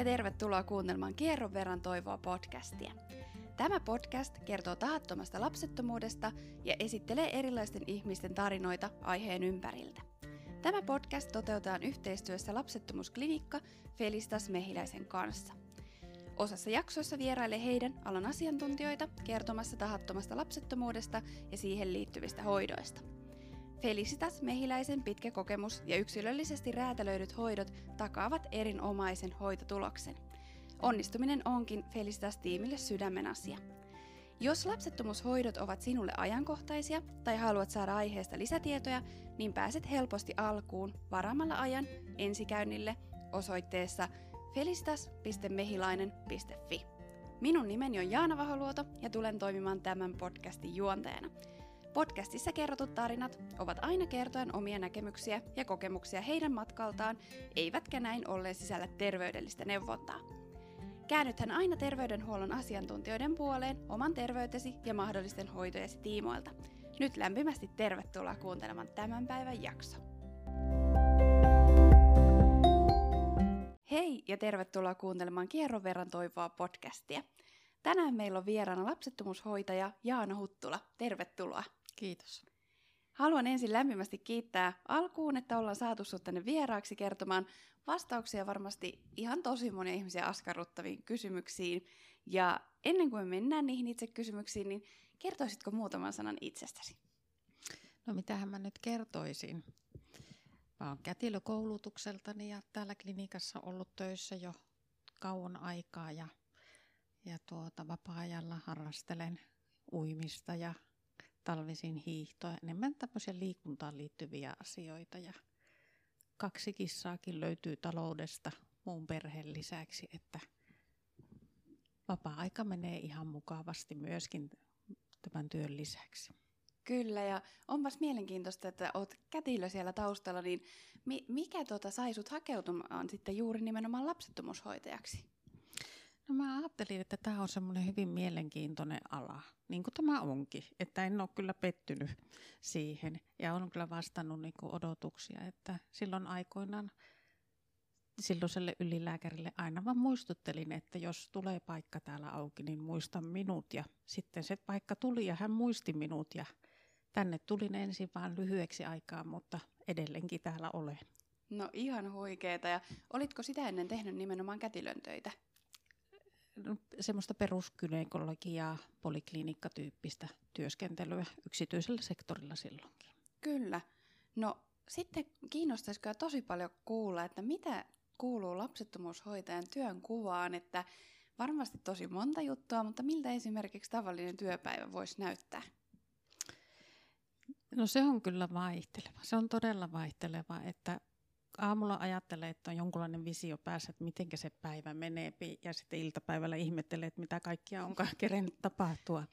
ja tervetuloa kuuntelemaan Kierron verran toivoa podcastia. Tämä podcast kertoo tahattomasta lapsettomuudesta ja esittelee erilaisten ihmisten tarinoita aiheen ympäriltä. Tämä podcast toteutetaan yhteistyössä lapsettomuusklinikka Felistas Mehiläisen kanssa. Osassa jaksoissa vierailee heidän alan asiantuntijoita kertomassa tahattomasta lapsettomuudesta ja siihen liittyvistä hoidoista. Felicitas Mehiläisen pitkä kokemus ja yksilöllisesti räätälöidyt hoidot takaavat erinomaisen hoitotuloksen. Onnistuminen onkin Felicitas-tiimille sydämen asia. Jos lapsettomuushoidot ovat sinulle ajankohtaisia tai haluat saada aiheesta lisätietoja, niin pääset helposti alkuun varaamalla ajan ensikäynnille osoitteessa felicitas.mehilainen.fi. Minun nimeni on Jaana Vaholuoto ja tulen toimimaan tämän podcastin juonteena. Podcastissa kerrotut tarinat ovat aina kertoen omia näkemyksiä ja kokemuksia heidän matkaltaan, eivätkä näin ollen sisällä terveydellistä neuvontaa. Käännythän aina terveydenhuollon asiantuntijoiden puoleen oman terveytesi ja mahdollisten hoitojesi tiimoilta. Nyt lämpimästi tervetuloa kuuntelemaan tämän päivän jakso. Hei ja tervetuloa kuuntelemaan Kierron verran toivoa podcastia. Tänään meillä on vieraana lapsettomuushoitaja Jaana Huttula. Tervetuloa. Kiitos. Haluan ensin lämpimästi kiittää alkuun, että ollaan saatu sinut tänne vieraaksi kertomaan vastauksia varmasti ihan tosi monia ihmisiä askarruttaviin kysymyksiin. Ja ennen kuin me mennään niihin itse kysymyksiin, niin kertoisitko muutaman sanan itsestäsi? No mitähän mä nyt kertoisin? Mä oon kätilökoulutukseltani ja täällä klinikassa ollut töissä jo kauan aikaa ja, ja tuota, vapaa-ajalla harrastelen uimista ja talvisin hiihtoa, enemmän tämmöisiä liikuntaan liittyviä asioita ja kaksi kissaakin löytyy taloudesta muun perheen lisäksi, että vapaa-aika menee ihan mukavasti myöskin tämän työn lisäksi. Kyllä, ja onpas mielenkiintoista, että olet kätilö siellä taustalla, niin mi- mikä tuota sai sut hakeutumaan sitten juuri nimenomaan lapsettomuushoitajaksi? No mä ajattelin, että tämä on semmoinen hyvin mielenkiintoinen ala, niin kuin tämä onkin. Että en ole kyllä pettynyt siihen ja on kyllä vastannut niin kuin odotuksia. Että silloin aikoinaan silloiselle ylilääkärille aina vaan muistuttelin, että jos tulee paikka täällä auki, niin muista minut. Ja sitten se paikka tuli ja hän muisti minut ja tänne tulin ensin vaan lyhyeksi aikaa, mutta edelleenkin täällä olen. No ihan huikeeta. Ja olitko sitä ennen tehnyt nimenomaan kätilön töitä? No, semmoista peruskynekologiaa, poliklinikkatyyppistä työskentelyä yksityisellä sektorilla silloinkin. Kyllä. No sitten kiinnostaisi tosi paljon kuulla, että mitä kuuluu lapsettomuushoitajan työn kuvaan, että varmasti tosi monta juttua, mutta miltä esimerkiksi tavallinen työpäivä voisi näyttää? No se on kyllä vaihteleva. Se on todella vaihteleva, että aamulla ajattelee, että on jonkunlainen visio päässä, että miten se päivä menee, ja sitten iltapäivällä ihmettelee, että mitä kaikkia onkaan kerennyt tapahtua.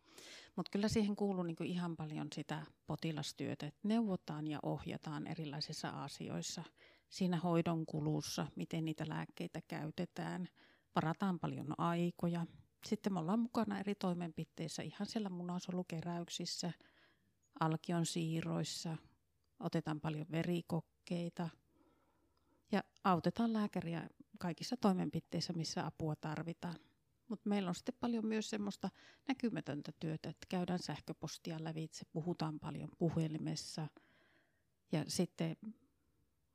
Mutta kyllä siihen kuuluu niinku ihan paljon sitä potilastyötä, että neuvotaan ja ohjataan erilaisissa asioissa. Siinä hoidon kulussa, miten niitä lääkkeitä käytetään, varataan paljon aikoja. Sitten me ollaan mukana eri toimenpiteissä, ihan siellä munasolukeräyksissä, alkion siirroissa, otetaan paljon verikokkeita – ja autetaan lääkäriä kaikissa toimenpiteissä, missä apua tarvitaan. Mutta meillä on sitten paljon myös semmoista näkymätöntä työtä, että käydään sähköpostia lävitse, puhutaan paljon puhelimessa ja sitten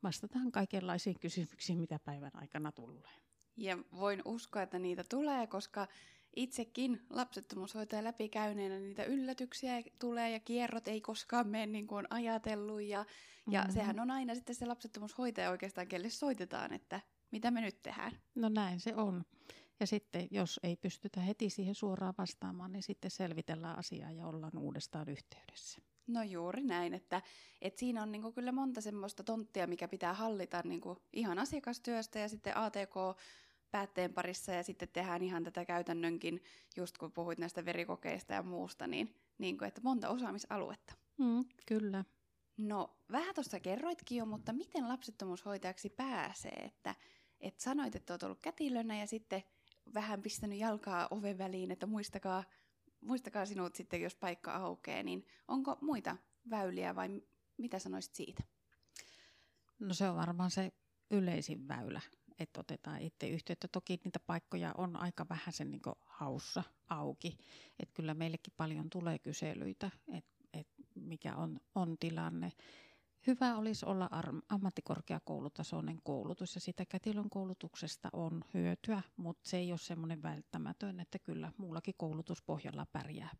vastataan kaikenlaisiin kysymyksiin, mitä päivän aikana tulee. Ja voin uskoa, että niitä tulee, koska itsekin lapsettomuushoitaja läpikäyneenä niitä yllätyksiä tulee ja kierrot ei koskaan mene niin kuin on ajatellut. Ja, ja mm-hmm. sehän on aina sitten se lapsettomuushoitaja oikeastaan, kelle soitetaan, että mitä me nyt tehdään. No näin se on. Ja sitten jos ei pystytä heti siihen suoraan vastaamaan, niin sitten selvitellään asiaa ja ollaan uudestaan yhteydessä. No juuri näin, että, että siinä on niin kyllä monta semmoista tonttia, mikä pitää hallita niin ihan asiakastyöstä ja sitten ATK päätteen parissa ja sitten tehdään ihan tätä käytännönkin, just kun puhuit näistä verikokeista ja muusta, niin, niin kuin, että monta osaamisaluetta. Mm, kyllä. No, vähän tuossa kerroitkin jo, mutta miten lapsettomuushoitajaksi pääsee? Että, että sanoit, että olet ollut kätilönä ja sitten vähän pistänyt jalkaa oven väliin, että muistakaa, muistakaa sinut sitten, jos paikka aukeaa, niin onko muita väyliä vai mitä sanoisit siitä? No se on varmaan se yleisin väylä, että otetaan itse yhteyttä. Toki niitä paikkoja on aika vähän sen niin haussa auki. Että kyllä meillekin paljon tulee kyselyitä, että et mikä on, on tilanne. Hyvä olisi olla ammattikorkeakoulutasoinen koulutus ja sitä kätilön koulutuksesta on hyötyä, mutta se ei ole semmoinen välttämätön, että kyllä muullakin koulutuspohjalla pärjää.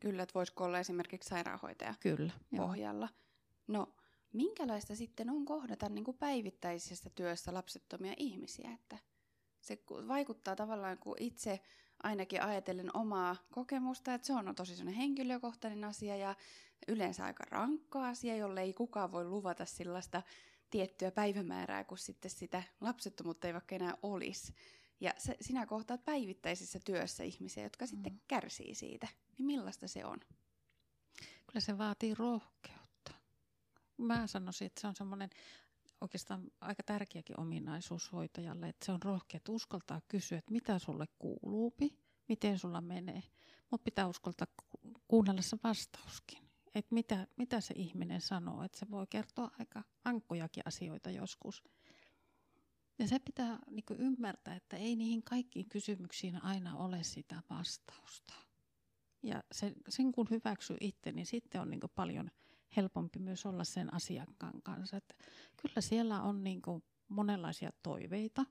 Kyllä, että voisiko olla esimerkiksi sairaanhoitaja kyllä, pohjalla. Joo. No, minkälaista sitten on kohdata niin kuin päivittäisessä työssä lapsettomia ihmisiä, että se vaikuttaa tavallaan, kun itse ainakin ajatellen omaa kokemusta, että se on tosi henkilökohtainen asia ja yleensä aika rankka asia, jolle ei kukaan voi luvata sellaista tiettyä päivämäärää, kun sitten sitä lapsettomuutta ei vaikka enää olisi. Ja sinä kohtaat päivittäisessä työssä ihmisiä, jotka mm. sitten kärsii siitä. Niin millaista se on? Kyllä se vaatii rohkeutta. Mä sanoisin, että se on semmoinen oikeastaan aika tärkeäkin ominaisuus hoitajalle, että se on rohkea, että uskaltaa kysyä, että mitä sulle kuuluupi, miten sulla menee. Mutta pitää uskaltaa kuunnella se vastauskin, että mitä, mitä se ihminen sanoo, että se voi kertoa aika ankkojakin asioita joskus. Ja se pitää niin ymmärtää, että ei niihin kaikkiin kysymyksiin aina ole sitä vastausta. Ja sen, sen kun hyväksyy itse, niin sitten on niin paljon helpompi myös olla sen asiakkaan kanssa. Että kyllä siellä on niin monenlaisia toiveita,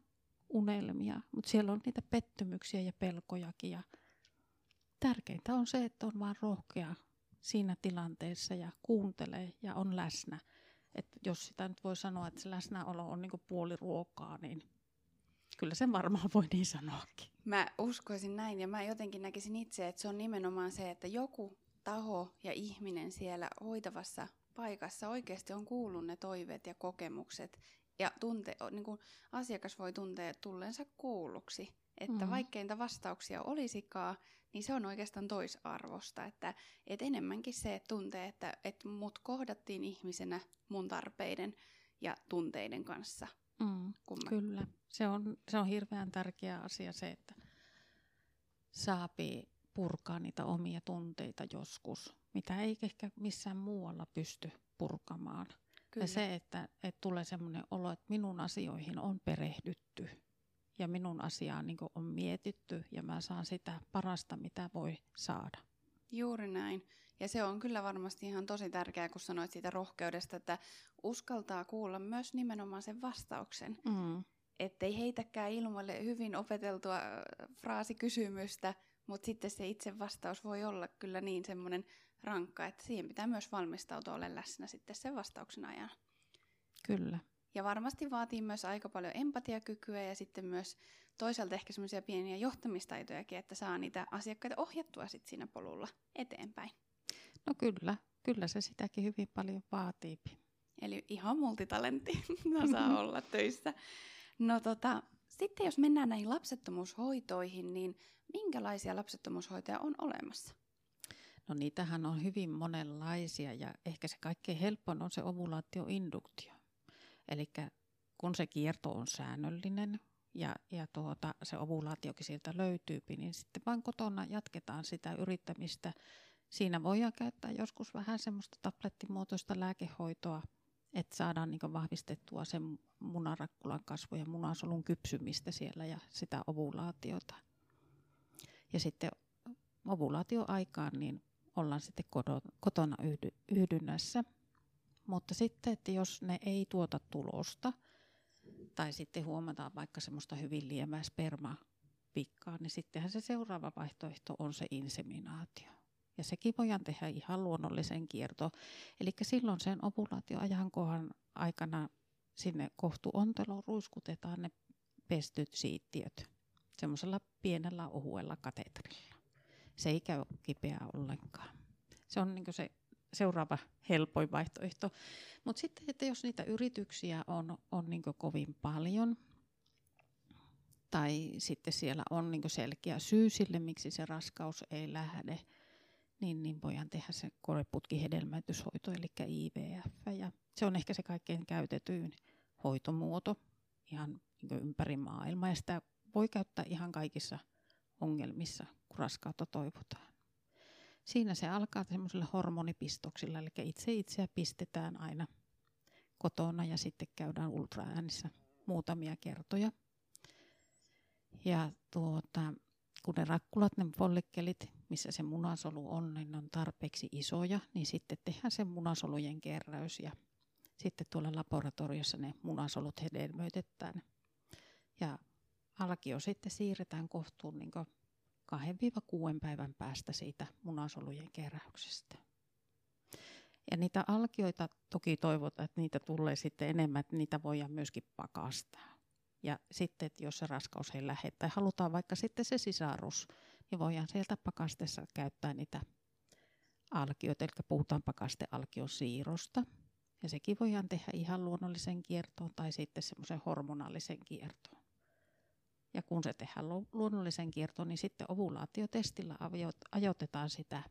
unelmia, mutta siellä on niitä pettymyksiä ja pelkojakin. Ja tärkeintä on se, että on vaan rohkea siinä tilanteessa ja kuuntelee ja on läsnä. Et jos sitä nyt voi sanoa, että se läsnäolo on niin puoli ruokaa, niin kyllä sen varmaan voi niin sanoakin. Mä uskoisin näin ja mä jotenkin näkisin itse, että se on nimenomaan se, että joku taho ja ihminen siellä hoitavassa paikassa oikeasti on kuullut ne toiveet ja kokemukset ja tunte, niin kuin asiakas voi tuntea tulleensa kuulluksi. Että mm. vaikka niitä vastauksia olisikaan, niin se on oikeastaan toisarvosta. Että, että enemmänkin se, että tuntee, että, että mut kohdattiin ihmisenä mun tarpeiden ja tunteiden kanssa. Mm, Kyllä, se on, se on hirveän tärkeä asia se, että saapii purkaa niitä omia tunteita joskus, mitä ei ehkä missään muualla pysty purkamaan. Kyllä. Ja se, että, että tulee sellainen olo, että minun asioihin on perehdytty ja minun asiaan niin on mietitty ja mä saan sitä parasta, mitä voi saada. Juuri näin. Ja se on kyllä varmasti ihan tosi tärkeää, kun sanoit siitä rohkeudesta, että uskaltaa kuulla myös nimenomaan sen vastauksen. Mm. Ettei heitäkään ilmoille hyvin opeteltua äh, fraasikysymystä, mutta sitten se itse vastaus voi olla kyllä niin semmoinen rankka, että siihen pitää myös valmistautua olla läsnä sitten sen vastauksen ajan. Kyllä. Ja varmasti vaatii myös aika paljon empatiakykyä ja sitten myös toisaalta ehkä semmoisia pieniä johtamistaitojakin, että saa niitä asiakkaita ohjattua sitten siinä polulla eteenpäin. No kyllä, kyllä se sitäkin hyvin paljon vaatii. Eli ihan multitalentti saa olla töissä. No tota, sitten jos mennään näihin lapsettomuushoitoihin, niin minkälaisia lapsettomuushoitoja on olemassa? No niitähän on hyvin monenlaisia ja ehkä se kaikkein helpoin on se ovulaatioinduktio. Eli kun se kierto on säännöllinen ja, ja tuota, se ovulaatiokin sieltä löytyy, niin sitten vain kotona jatketaan sitä yrittämistä. Siinä voidaan käyttää joskus vähän semmoista tablettimuotoista lääkehoitoa, että saadaan niin vahvistettua sen munarakkulan kasvu ja munasolun kypsymistä siellä ja sitä ovulaatiota. Ja sitten ovulaatioaikaan niin ollaan sitten kotona yhdynnässä – mutta sitten, että jos ne ei tuota tulosta, tai sitten huomataan vaikka semmoista hyvin liemää spermapikkaa, niin sittenhän se seuraava vaihtoehto on se inseminaatio. Ja sekin voidaan tehdä ihan luonnollisen kierto. Eli silloin sen ovulaatioajankohan aikana sinne kohtuonteloon ruiskutetaan ne pestyt siittiöt semmoisella pienellä ohuella katetrilla. Se ei käy kipeää ollenkaan. Se on niin se seuraava helpoin vaihtoehto. Mutta sitten, että jos niitä yrityksiä on, on niin kovin paljon, tai sitten siellä on niin selkeä syy sille, miksi se raskaus ei lähde, niin, niin voidaan tehdä se koreputkihedelmätyshoito, eli IVF. Ja se on ehkä se kaikkein käytetyin hoitomuoto ihan niin ympäri maailmaa, ja sitä voi käyttää ihan kaikissa ongelmissa, kun raskautta toivotaan siinä se alkaa semmoisella hormonipistoksilla, eli itse itseä pistetään aina kotona ja sitten käydään ultraäänissä muutamia kertoja. Ja tuota, kun ne rakkulat, ne follikkelit, missä se munasolu on, niin ne on tarpeeksi isoja, niin sitten tehdään se munasolujen keräys ja sitten tuolla laboratoriossa ne munasolut hedelmöitetään. Ja alkio sitten siirretään kohtuun niin 2-6 päivän päästä siitä munasolujen keräyksestä. Ja niitä alkioita toki toivotaan, että niitä tulee sitten enemmän, että niitä voidaan myöskin pakastaa. Ja sitten, että jos se raskaus ei lähde, tai halutaan vaikka sitten se sisarus, niin voidaan sieltä pakastessa käyttää niitä alkioita, eli puhutaan pakastealkion siirosta. Ja sekin voidaan tehdä ihan luonnollisen kiertoon tai sitten semmoisen hormonaalisen kiertoon. Ja kun se tehdään luonnollisen kiertoon, niin sitten ovulaatiotestillä ajoitetaan sitä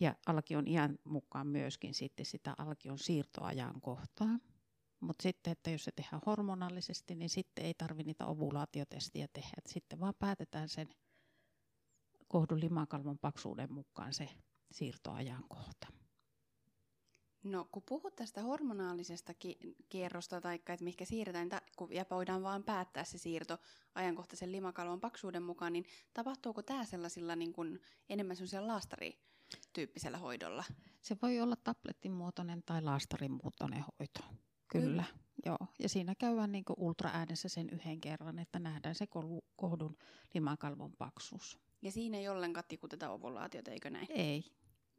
ja alkion iän mukaan myöskin sitten sitä alkion siirtoajan kohtaa. Mutta sitten, että jos se tehdään hormonaalisesti, niin sitten ei tarvitse niitä ovulaatiotestiä tehdä. Et sitten vaan päätetään sen kohdun limakalvon paksuuden mukaan se siirtoajankohta. No kun puhut tästä hormonaalisesta ki- kierrosta tai että mihinkä siirretään, ta- kun, ja voidaan vaan päättää se siirto ajankohtaisen limakalvon paksuuden mukaan, niin tapahtuuko tämä sellaisilla niin kuin enemmän sellaisella laastarityyppisellä hoidolla? Se voi olla tablettimuotoinen tai laastarimuotoinen hoito. Kyllä, mm. joo. Ja siinä käydään niin ultraäänessä sen yhden kerran, että nähdään se kohdun limakalvon paksuus. Ja siinä ei ollenkaan tikuteta ovulaatiota, eikö näin? Ei.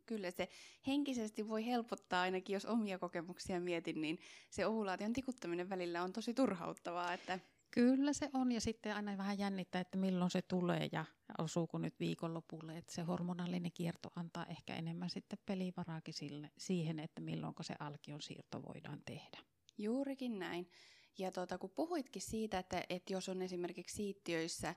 Kyllä se henkisesti voi helpottaa ainakin, jos omia kokemuksia mietin, niin se ovulaation tikuttaminen välillä on tosi turhauttavaa. Että... Kyllä se on ja sitten aina vähän jännittää, että milloin se tulee ja osuuko nyt viikonlopulle. Että se hormonaalinen kierto antaa ehkä enemmän sitten pelivaraakin sille, siihen, että milloin se alkion siirto voidaan tehdä. Juurikin näin. Ja tuota, kun puhuitkin siitä, että, että jos on esimerkiksi siittiöissä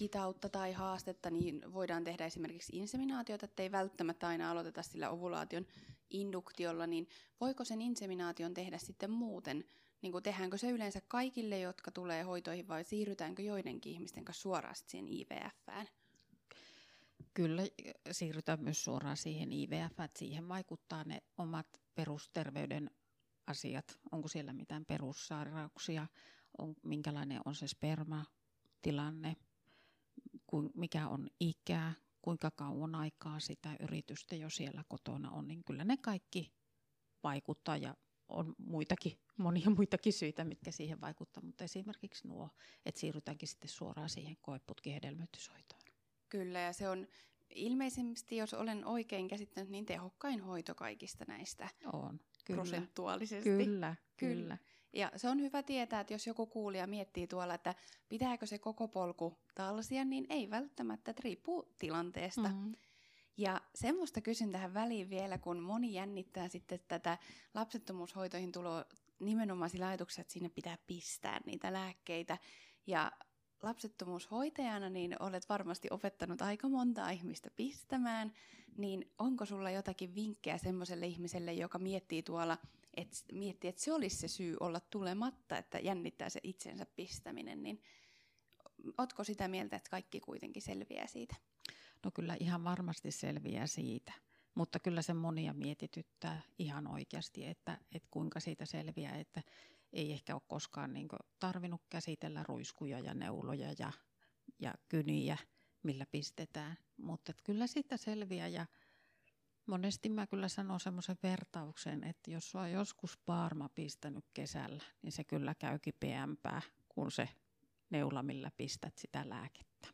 hitautta tai haastetta, niin voidaan tehdä esimerkiksi inseminaatiota, että ei välttämättä aina aloiteta sillä ovulaation induktiolla, niin voiko sen inseminaation tehdä sitten muuten? Niin kuin tehdäänkö se yleensä kaikille, jotka tulee hoitoihin, vai siirrytäänkö joidenkin ihmisten kanssa suoraan siihen IVFään? Kyllä siirrytään myös suoraan siihen IVF, että siihen vaikuttaa ne omat perusterveyden asiat, onko siellä mitään perussairauksia, on, minkälainen on se spermatilanne, kuin, mikä on ikä, kuinka kauan aikaa sitä yritystä jo siellä kotona on, niin kyllä ne kaikki vaikuttaa ja on muitakin, monia muitakin syitä, mitkä siihen vaikuttaa, mutta esimerkiksi nuo, että siirrytäänkin sitten suoraan siihen koeputkihedelmöityshoitoon. Kyllä, ja se on ilmeisesti, jos olen oikein käsittänyt, niin tehokkain hoito kaikista näistä. On. Kyllä. prosentuaalisesti. Kyllä, kyllä. kyllä. Ja se on hyvä tietää, että jos joku kuulija miettii tuolla, että pitääkö se koko polku talsia, niin ei välttämättä, että riippuu tilanteesta. Mm-hmm. Ja semmoista kysyn tähän väliin vielä, kun moni jännittää sitten tätä lapsettomuushoitoihin tuloa nimenomaan sillä ajatuksella, että sinne pitää pistää niitä lääkkeitä. Ja lapsettomuushoitajana niin olet varmasti opettanut aika monta ihmistä pistämään, niin onko sulla jotakin vinkkejä semmoiselle ihmiselle, joka miettii tuolla, että miettii, että se olisi se syy olla tulematta, että jännittää se itsensä pistäminen, niin otko sitä mieltä, että kaikki kuitenkin selviää siitä? No kyllä ihan varmasti selviää siitä, mutta kyllä se monia mietityttää ihan oikeasti, että, että kuinka siitä selviää, että ei ehkä ole koskaan niin tarvinnut käsitellä ruiskuja ja neuloja ja, ja kyniä, millä pistetään. Mutta kyllä siitä selviää ja monesti mä kyllä sanon semmoisen vertauksen, että jos on joskus paarma pistänyt kesällä, niin se kyllä käy kipeämpää kuin se neula, millä pistät sitä lääkettä.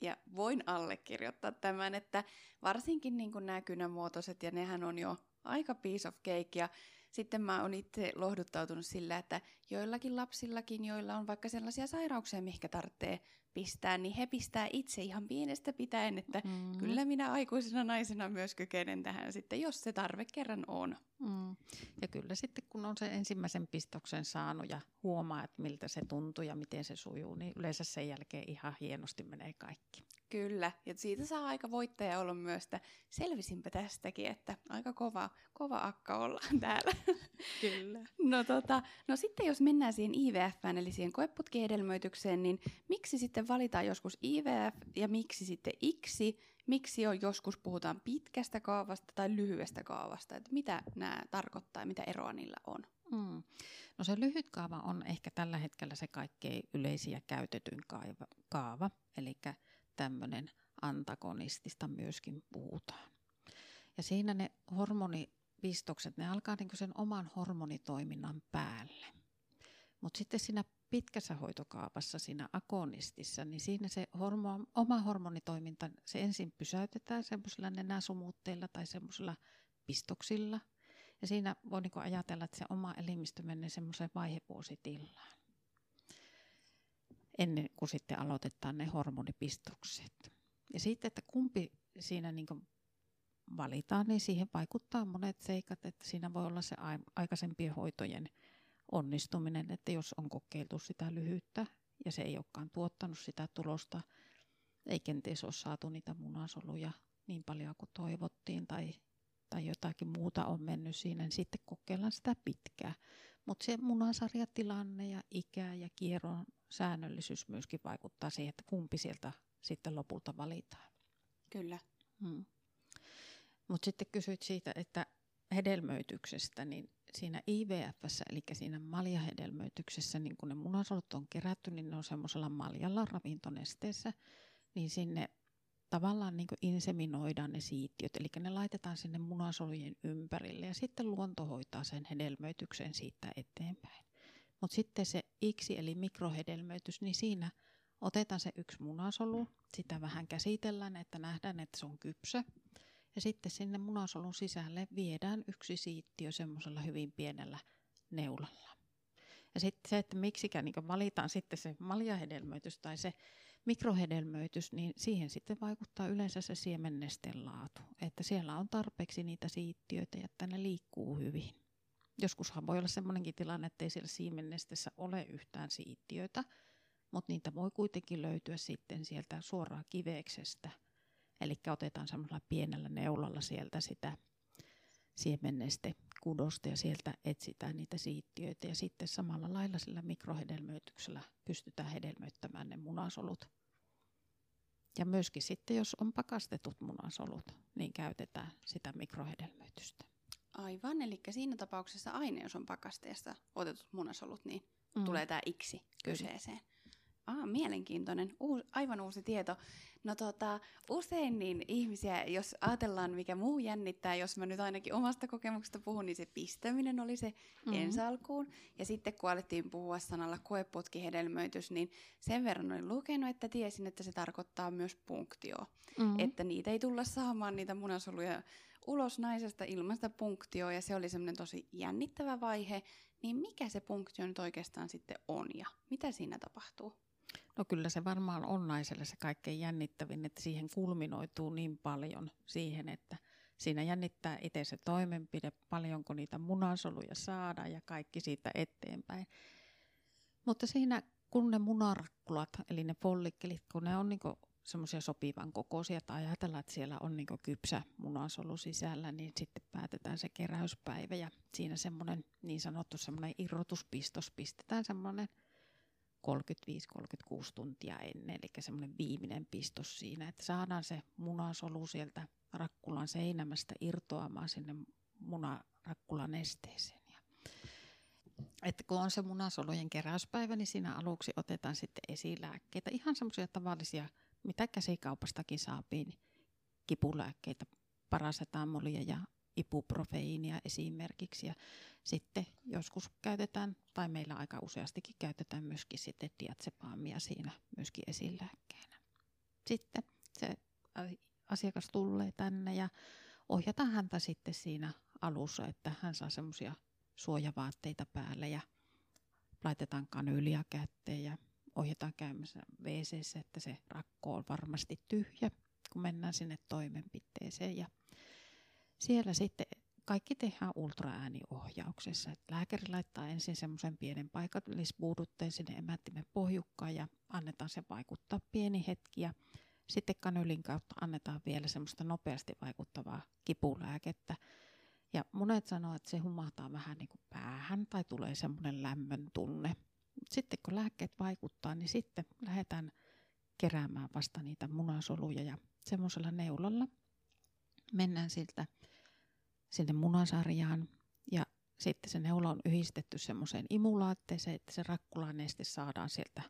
Ja voin allekirjoittaa tämän, että varsinkin niin nämä kynämuotoiset, ja nehän on jo aika piece of cake, ja sitten mä oon itse lohduttautunut sillä, että joillakin lapsillakin, joilla on vaikka sellaisia sairauksia, mihinkä tarvitsee pistää, niin he pistää itse ihan pienestä pitäen, että mm. kyllä minä aikuisena naisena myös kykenen tähän sitten, jos se tarve kerran on. Mm. Ja kyllä sitten kun on sen ensimmäisen pistoksen saanut ja huomaa, että miltä se tuntuu ja miten se sujuu, niin yleensä sen jälkeen ihan hienosti menee kaikki. Kyllä, ja siitä saa aika voittaja olla myös, että selvisinpä tästäkin, että aika kova, kova akka ollaan täällä. Kyllä. No, tota, no sitten jos mennään siihen IVF, eli siihen koeputkihedelmöitykseen, niin miksi sitten valitaan joskus IVF ja miksi sitten IKSI? Miksi on joskus puhutaan pitkästä kaavasta tai lyhyestä kaavasta? Että mitä nämä tarkoittaa ja mitä eroa niillä on? Mm. No se lyhyt kaava on ehkä tällä hetkellä se kaikkein yleisin ja käytetyn kaava, kaava eli tämmöinen antagonistista myöskin puhutaan. Ja siinä ne hormonipistokset, ne alkaa niin sen oman hormonitoiminnan päälle. Mutta sitten siinä pitkässä hoitokaavassa, siinä agonistissa, niin siinä se hormo, oma hormonitoiminta, se ensin pysäytetään semmoisilla nenäsumutteilla tai semmoisilla pistoksilla. Ja siinä voi niin ajatella, että se oma elimistö menee semmoiseen vaihevuositilaan ennen kuin sitten aloitetaan ne hormonipistokset. Ja sitten, että kumpi siinä niin valitaan, niin siihen vaikuttaa monet seikat, että siinä voi olla se aikaisempien hoitojen onnistuminen, että jos on kokeiltu sitä lyhyttä ja se ei olekaan tuottanut sitä tulosta, ei kenties ole saatu niitä munasoluja niin paljon kuin toivottiin tai, tai jotakin muuta on mennyt siinä, niin sitten kokeillaan sitä pitkää. Mutta se munasarjatilanne ja ikä ja kierron säännöllisyys myöskin vaikuttaa siihen, että kumpi sieltä sitten lopulta valitaan. Kyllä. Hmm. Mutta sitten kysyit siitä, että hedelmöityksestä, niin siinä IVFssä, eli siinä maljahedelmöityksessä, niin kun ne munasolut on kerätty, niin ne on semmoisella maljalla ravintonesteessä, niin sinne tavallaan niin inseminoidaan ne siittiöt, eli ne laitetaan sinne munasolujen ympärille ja sitten luonto hoitaa sen hedelmöityksen siitä eteenpäin. Mutta sitten se iksi eli mikrohedelmöitys, niin siinä otetaan se yksi munasolu, sitä vähän käsitellään, että nähdään, että se on kypsä. Ja sitten sinne munasolun sisälle viedään yksi siittiö semmoisella hyvin pienellä neulalla. Ja sitten se, että miksikä niin valitaan sitten se maljahedelmöitys tai se mikrohedelmöitys, niin siihen sitten vaikuttaa yleensä se siemennesteen laatu. Että siellä on tarpeeksi niitä siittiöitä ja että ne liikkuu hyvin. Joskushan voi olla sellainenkin tilanne, että ei siellä siemennesteessä ole yhtään siittiöitä, mutta niitä voi kuitenkin löytyä sitten sieltä suoraan kiveksestä – Eli otetaan semmoisella pienellä neulalla sieltä sitä siemenneste kudosta ja sieltä etsitään niitä siittiöitä ja sitten samalla lailla sillä mikrohedelmöityksellä pystytään hedelmöittämään ne munasolut. Ja myöskin sitten, jos on pakastetut munasolut, niin käytetään sitä mikrohedelmöitystä. Aivan, eli siinä tapauksessa aina, jos on pakasteesta otetut munasolut, niin mm. tulee tämä iksi kyseeseen. Ah, mielenkiintoinen, Uus, aivan uusi tieto. No tota, usein niin ihmisiä, jos ajatellaan mikä muu jännittää, jos mä nyt ainakin omasta kokemuksesta puhun, niin se pistäminen oli se mm-hmm. ensi alkuun. Ja sitten kun alettiin puhua sanalla koeputkihedelmöitys, niin sen verran olin lukenut, että tiesin, että se tarkoittaa myös punktio. Mm-hmm. Että niitä ei tulla saamaan niitä munasoluja ulos naisesta ilman sitä punktioa, ja se oli semmoinen tosi jännittävä vaihe. Niin mikä se punktio nyt oikeastaan sitten on, ja mitä siinä tapahtuu? No kyllä se varmaan on naiselle se kaikkein jännittävin, että siihen kulminoituu niin paljon siihen, että siinä jännittää itse se toimenpide, paljonko niitä munasoluja saadaan ja kaikki siitä eteenpäin. Mutta siinä kun ne munarakkulat, eli ne follikkelit, kun ne on niinku semmoisia sopivan kokoisia, tai ajatellaan, että siellä on niinku kypsä munasolu sisällä, niin sitten päätetään se keräyspäivä ja siinä semmoinen niin sanottu semmoinen irrotuspistos pistetään semmoinen – 35-36 tuntia ennen, eli semmoinen viimeinen pistos siinä, että saadaan se munasolu sieltä rakkulan seinämästä irtoamaan sinne munarakkulan esteeseen. Ja, että kun on se munasolujen keräyspäivä, niin siinä aluksi otetaan sitten esilääkkeitä, ihan semmoisia tavallisia, mitä käsikaupastakin saapii, niin kipulääkkeitä, parasetamolia ja ibuprofeiinia esimerkiksi. Ja sitten joskus käytetään, tai meillä aika useastikin käytetään myöskin sitten diazepaamia siinä myöskin esilääkkeenä. Sitten se asiakas tulee tänne ja ohjataan häntä sitten siinä alussa, että hän saa semmoisia suojavaatteita päälle ja laitetaan kanyyliä kätteen ja ohjataan käymässä wc että se rakko on varmasti tyhjä, kun mennään sinne toimenpiteeseen. Ja siellä sitten kaikki tehdään ultraääniohjauksessa. Et lääkäri laittaa ensin semmoisen pienen paikallispuudutteen sinne emättimen pohjukkaan ja annetaan se vaikuttaa pieni hetki. Ja sitten kanylin kautta annetaan vielä semmoista nopeasti vaikuttavaa kipulääkettä. Ja monet sanoo, että se humahtaa vähän niin kuin päähän tai tulee semmoinen lämmön tunne. Sitten kun lääkkeet vaikuttaa, niin sitten lähdetään keräämään vasta niitä munasoluja ja semmoisella neulalla mennään siltä sinne munasarjaan ja sitten se neula on yhdistetty semmoiseen imulaatteeseen, että se rakkulaneste saadaan sieltä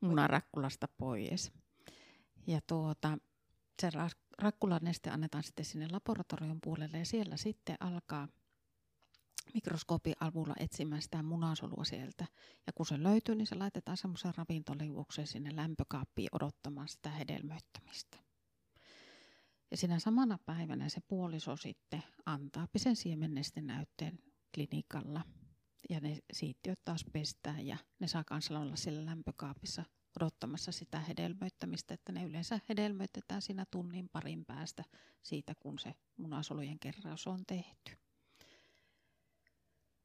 munarakkulasta pois. Ja tuota, se rakkulaneste annetaan sitten sinne laboratorion puolelle ja siellä sitten alkaa mikroskoopin avulla etsimään sitä munasolua sieltä. Ja kun se löytyy, niin se laitetaan semmoisen ravintoliuokseen sinne lämpökaappiin odottamaan sitä hedelmöittämistä. Ja siinä samana päivänä se puoliso sitten antaa sen siemennesten näytteen klinikalla. Ja ne siittiöt taas pestään ja ne saa kanssa olla siellä lämpökaapissa odottamassa sitä hedelmöittämistä, että ne yleensä hedelmöitetään siinä tunnin parin päästä siitä, kun se munasolujen kerraus on tehty.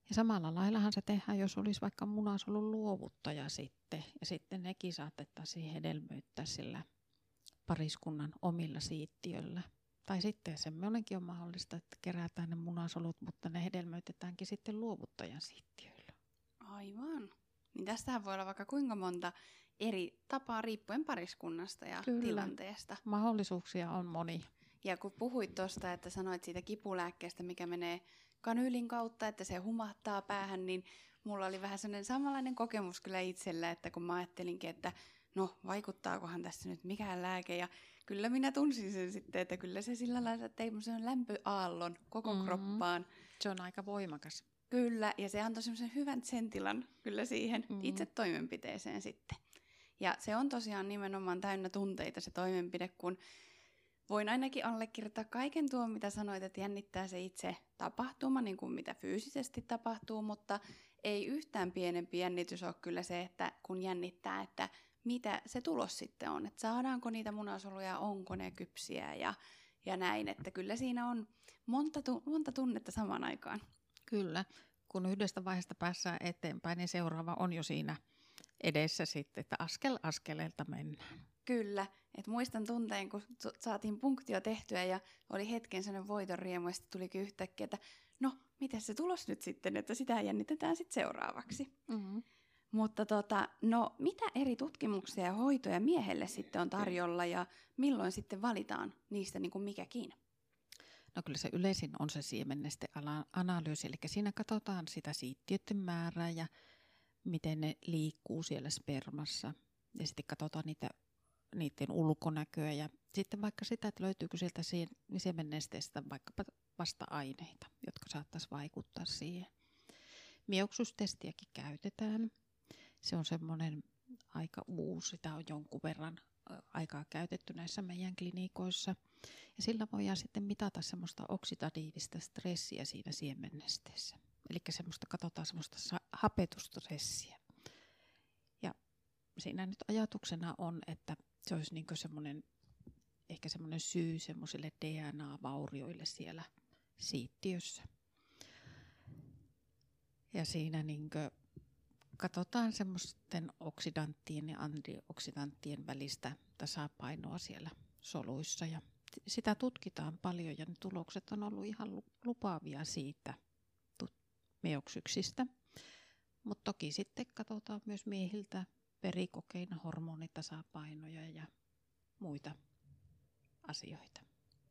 Ja samalla laillahan se tehdään, jos olisi vaikka munasolun luovuttaja sitten, ja sitten nekin saatettaisiin hedelmöittää sillä pariskunnan omilla siittiöllä. Tai sitten semmoinenkin on mahdollista, että kerätään ne munasolut, mutta ne hedelmöitetäänkin sitten luovuttajan siittiöillä. Aivan. Niin tästähän voi olla vaikka kuinka monta eri tapaa riippuen pariskunnasta ja Kyllä. tilanteesta. Mahdollisuuksia on moni. Ja kun puhuit tuosta, että sanoit siitä kipulääkkeestä, mikä menee kanyylin kautta, että se humahtaa päähän, niin mulla oli vähän sellainen samanlainen kokemus kyllä itsellä, että kun mä ajattelinkin, että no vaikuttaakohan tässä nyt mikään lääke ja kyllä minä tunsin sen sitten, että kyllä se sillä lailla että ei sen lämpöaallon koko mm-hmm. kroppaan. Se on aika voimakas. Kyllä, ja se antoi semmoisen hyvän sentilan kyllä siihen mm-hmm. itse toimenpiteeseen sitten. Ja se on tosiaan nimenomaan täynnä tunteita se toimenpide, kun voin ainakin allekirjoittaa kaiken tuon, mitä sanoit, että jännittää se itse tapahtuma, niin kuin mitä fyysisesti tapahtuu, mutta ei yhtään pienempi jännitys ole kyllä se, että kun jännittää, että mitä se tulos sitten on, että saadaanko niitä munasoluja, onko ne kypsiä ja, ja näin, että kyllä siinä on monta, tu- monta tunnetta samaan aikaan. Kyllä, kun yhdestä vaiheesta päässään eteenpäin, niin seuraava on jo siinä edessä sitten, että askel askeleelta mennään. Kyllä, että muistan tunteen, kun saatiin punktio tehtyä ja oli hetken sellainen voiton riemu ja sitten tulikin yhtäkkiä, että no, miten se tulos nyt sitten, että sitä jännitetään sitten seuraavaksi. Mm-hmm. Mutta tota, no, mitä eri tutkimuksia ja hoitoja miehelle sitten on tarjolla ja milloin sitten valitaan niistä niin kuin mikäkin? No kyllä se yleisin on se siemennesten analyysi, eli siinä katsotaan sitä siittiöiden määrää ja miten ne liikkuu siellä spermassa. Ja sitten katsotaan niitä, niiden ulkonäköä ja sitten vaikka sitä, että löytyykö sieltä siemennesteestä vaikkapa vasta-aineita, jotka saattaisi vaikuttaa siihen. Mioksustestiäkin käytetään. Se on semmoinen aika uusi, sitä on jonkun verran aikaa käytetty näissä meidän klinikoissa. Ja sillä voidaan sitten mitata semmoista oksidatiivista stressiä siinä siemennesteessä. Eli semmoista, katsotaan semmoista hapetustressiä. Ja siinä nyt ajatuksena on, että se olisi niin semmoinen, ehkä semmoinen syy semmoisille DNA-vaurioille siellä siittiössä. Ja siinä niin katsotaan semmoisten oksidanttien ja antioksidanttien välistä tasapainoa siellä soluissa. Ja sitä tutkitaan paljon ja ne tulokset on ollut ihan lupaavia siitä – meoksyksistä. Mutta toki sitten katsotaan myös miehiltä perikokeina hormonitasapainoja ja muita asioita.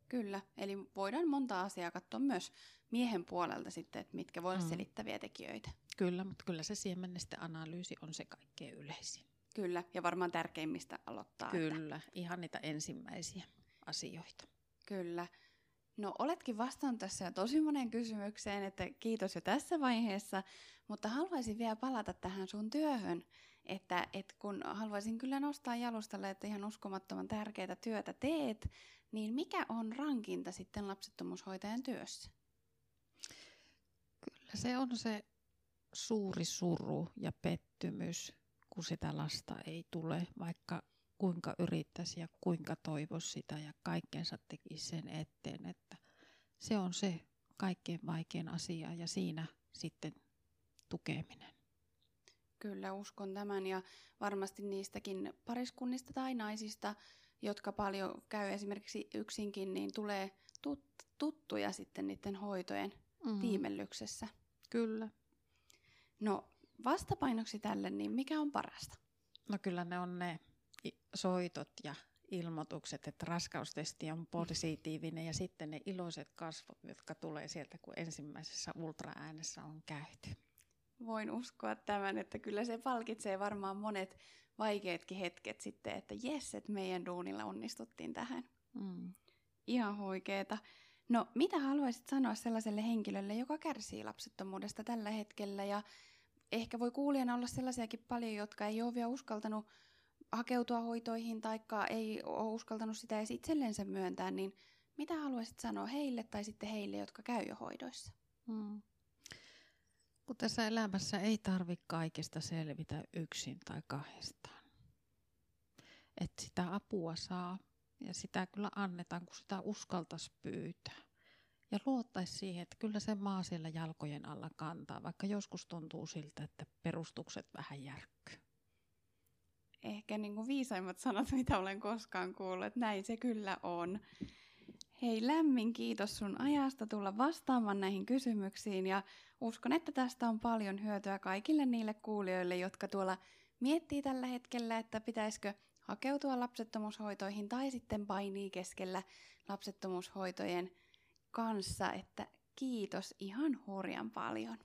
Kyllä, eli voidaan monta asiaa katsoa myös miehen puolelta sitten, että mitkä voivat mm. selittäviä tekijöitä. Kyllä, mutta kyllä se siemennesten analyysi on se kaikkein yleisin. Kyllä, ja varmaan tärkeimmistä aloittaa. Kyllä, että... ihan niitä ensimmäisiä asioita. Kyllä. No oletkin vastannut tässä jo tosi moneen kysymykseen, että kiitos jo tässä vaiheessa, mutta haluaisin vielä palata tähän sun työhön, että, että kun haluaisin kyllä nostaa jalustalle, että ihan uskomattoman tärkeää työtä teet, niin mikä on rankinta sitten lapsettomuushoitajan työssä? Kyllä se on se suuri suru ja pettymys, kun sitä lasta ei tule, vaikka kuinka yrittäisi ja kuinka toivoisi sitä ja kaikkensa tekisi sen eteen, että se on se kaikkein vaikein asia ja siinä sitten tukeminen. Kyllä, uskon tämän ja varmasti niistäkin pariskunnista tai naisista, jotka paljon käy esimerkiksi yksinkin, niin tulee tut- tuttuja sitten niiden hoitojen mm. tiimellyksessä. Kyllä. No vastapainoksi tälle, niin mikä on parasta? No kyllä ne on ne soitot ja ilmoitukset, että raskaustesti on positiivinen ja sitten ne iloiset kasvot, jotka tulee sieltä, kun ensimmäisessä ultraäänessä on käyty. Voin uskoa tämän, että kyllä se palkitsee varmaan monet vaikeatkin hetket sitten, että jes, että meidän duunilla onnistuttiin tähän. Mm. Ihan huikeeta. No, mitä haluaisit sanoa sellaiselle henkilölle, joka kärsii lapsettomuudesta tällä hetkellä ja ehkä voi kuulijana olla sellaisiakin paljon, jotka ei ole vielä uskaltanut hakeutua hoitoihin tai ei ole uskaltanut sitä edes itsellensä myöntää, niin mitä haluaisit sanoa heille tai sitten heille, jotka käy jo hoidoissa? Hmm. Kun tässä elämässä ei tarvitse kaikesta selvitä yksin tai kahdestaan. Että sitä apua saa ja sitä kyllä annetaan, kun sitä uskaltaisi pyytää. Ja luottaisi siihen, että kyllä se maa siellä jalkojen alla kantaa, vaikka joskus tuntuu siltä, että perustukset vähän järkkyy. Ehkä niin kuin viisaimmat sanat, mitä olen koskaan kuullut, että näin se kyllä on. Hei, lämmin kiitos sun ajasta tulla vastaamaan näihin kysymyksiin ja uskon, että tästä on paljon hyötyä kaikille niille kuulijoille, jotka tuolla miettii tällä hetkellä, että pitäisikö hakeutua lapsettomuushoitoihin tai sitten painii keskellä lapsettomuushoitojen kanssa, että kiitos ihan hurjan paljon.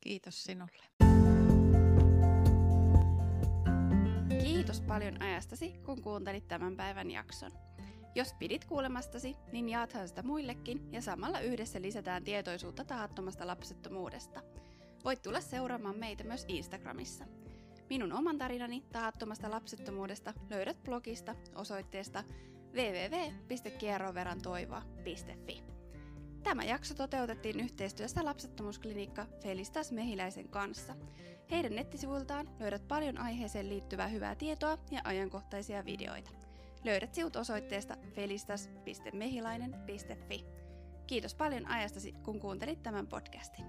Kiitos sinulle. Kiitos paljon ajastasi, kun kuuntelit tämän päivän jakson. Jos pidit kuulemastasi, niin jaathan sitä muillekin ja samalla yhdessä lisätään tietoisuutta tahattomasta lapsettomuudesta. Voit tulla seuraamaan meitä myös Instagramissa. Minun oman tarinani tahattomasta lapsettomuudesta löydät blogista osoitteesta www.kierroverantoivoa.fi. Tämä jakso toteutettiin yhteistyössä lapsettomuusklinikka Felistas Mehiläisen kanssa. Heidän nettisivuiltaan löydät paljon aiheeseen liittyvää hyvää tietoa ja ajankohtaisia videoita. Löydät sivut osoitteesta felistas.mehilainen.fi. Kiitos paljon ajastasi, kun kuuntelit tämän podcastin.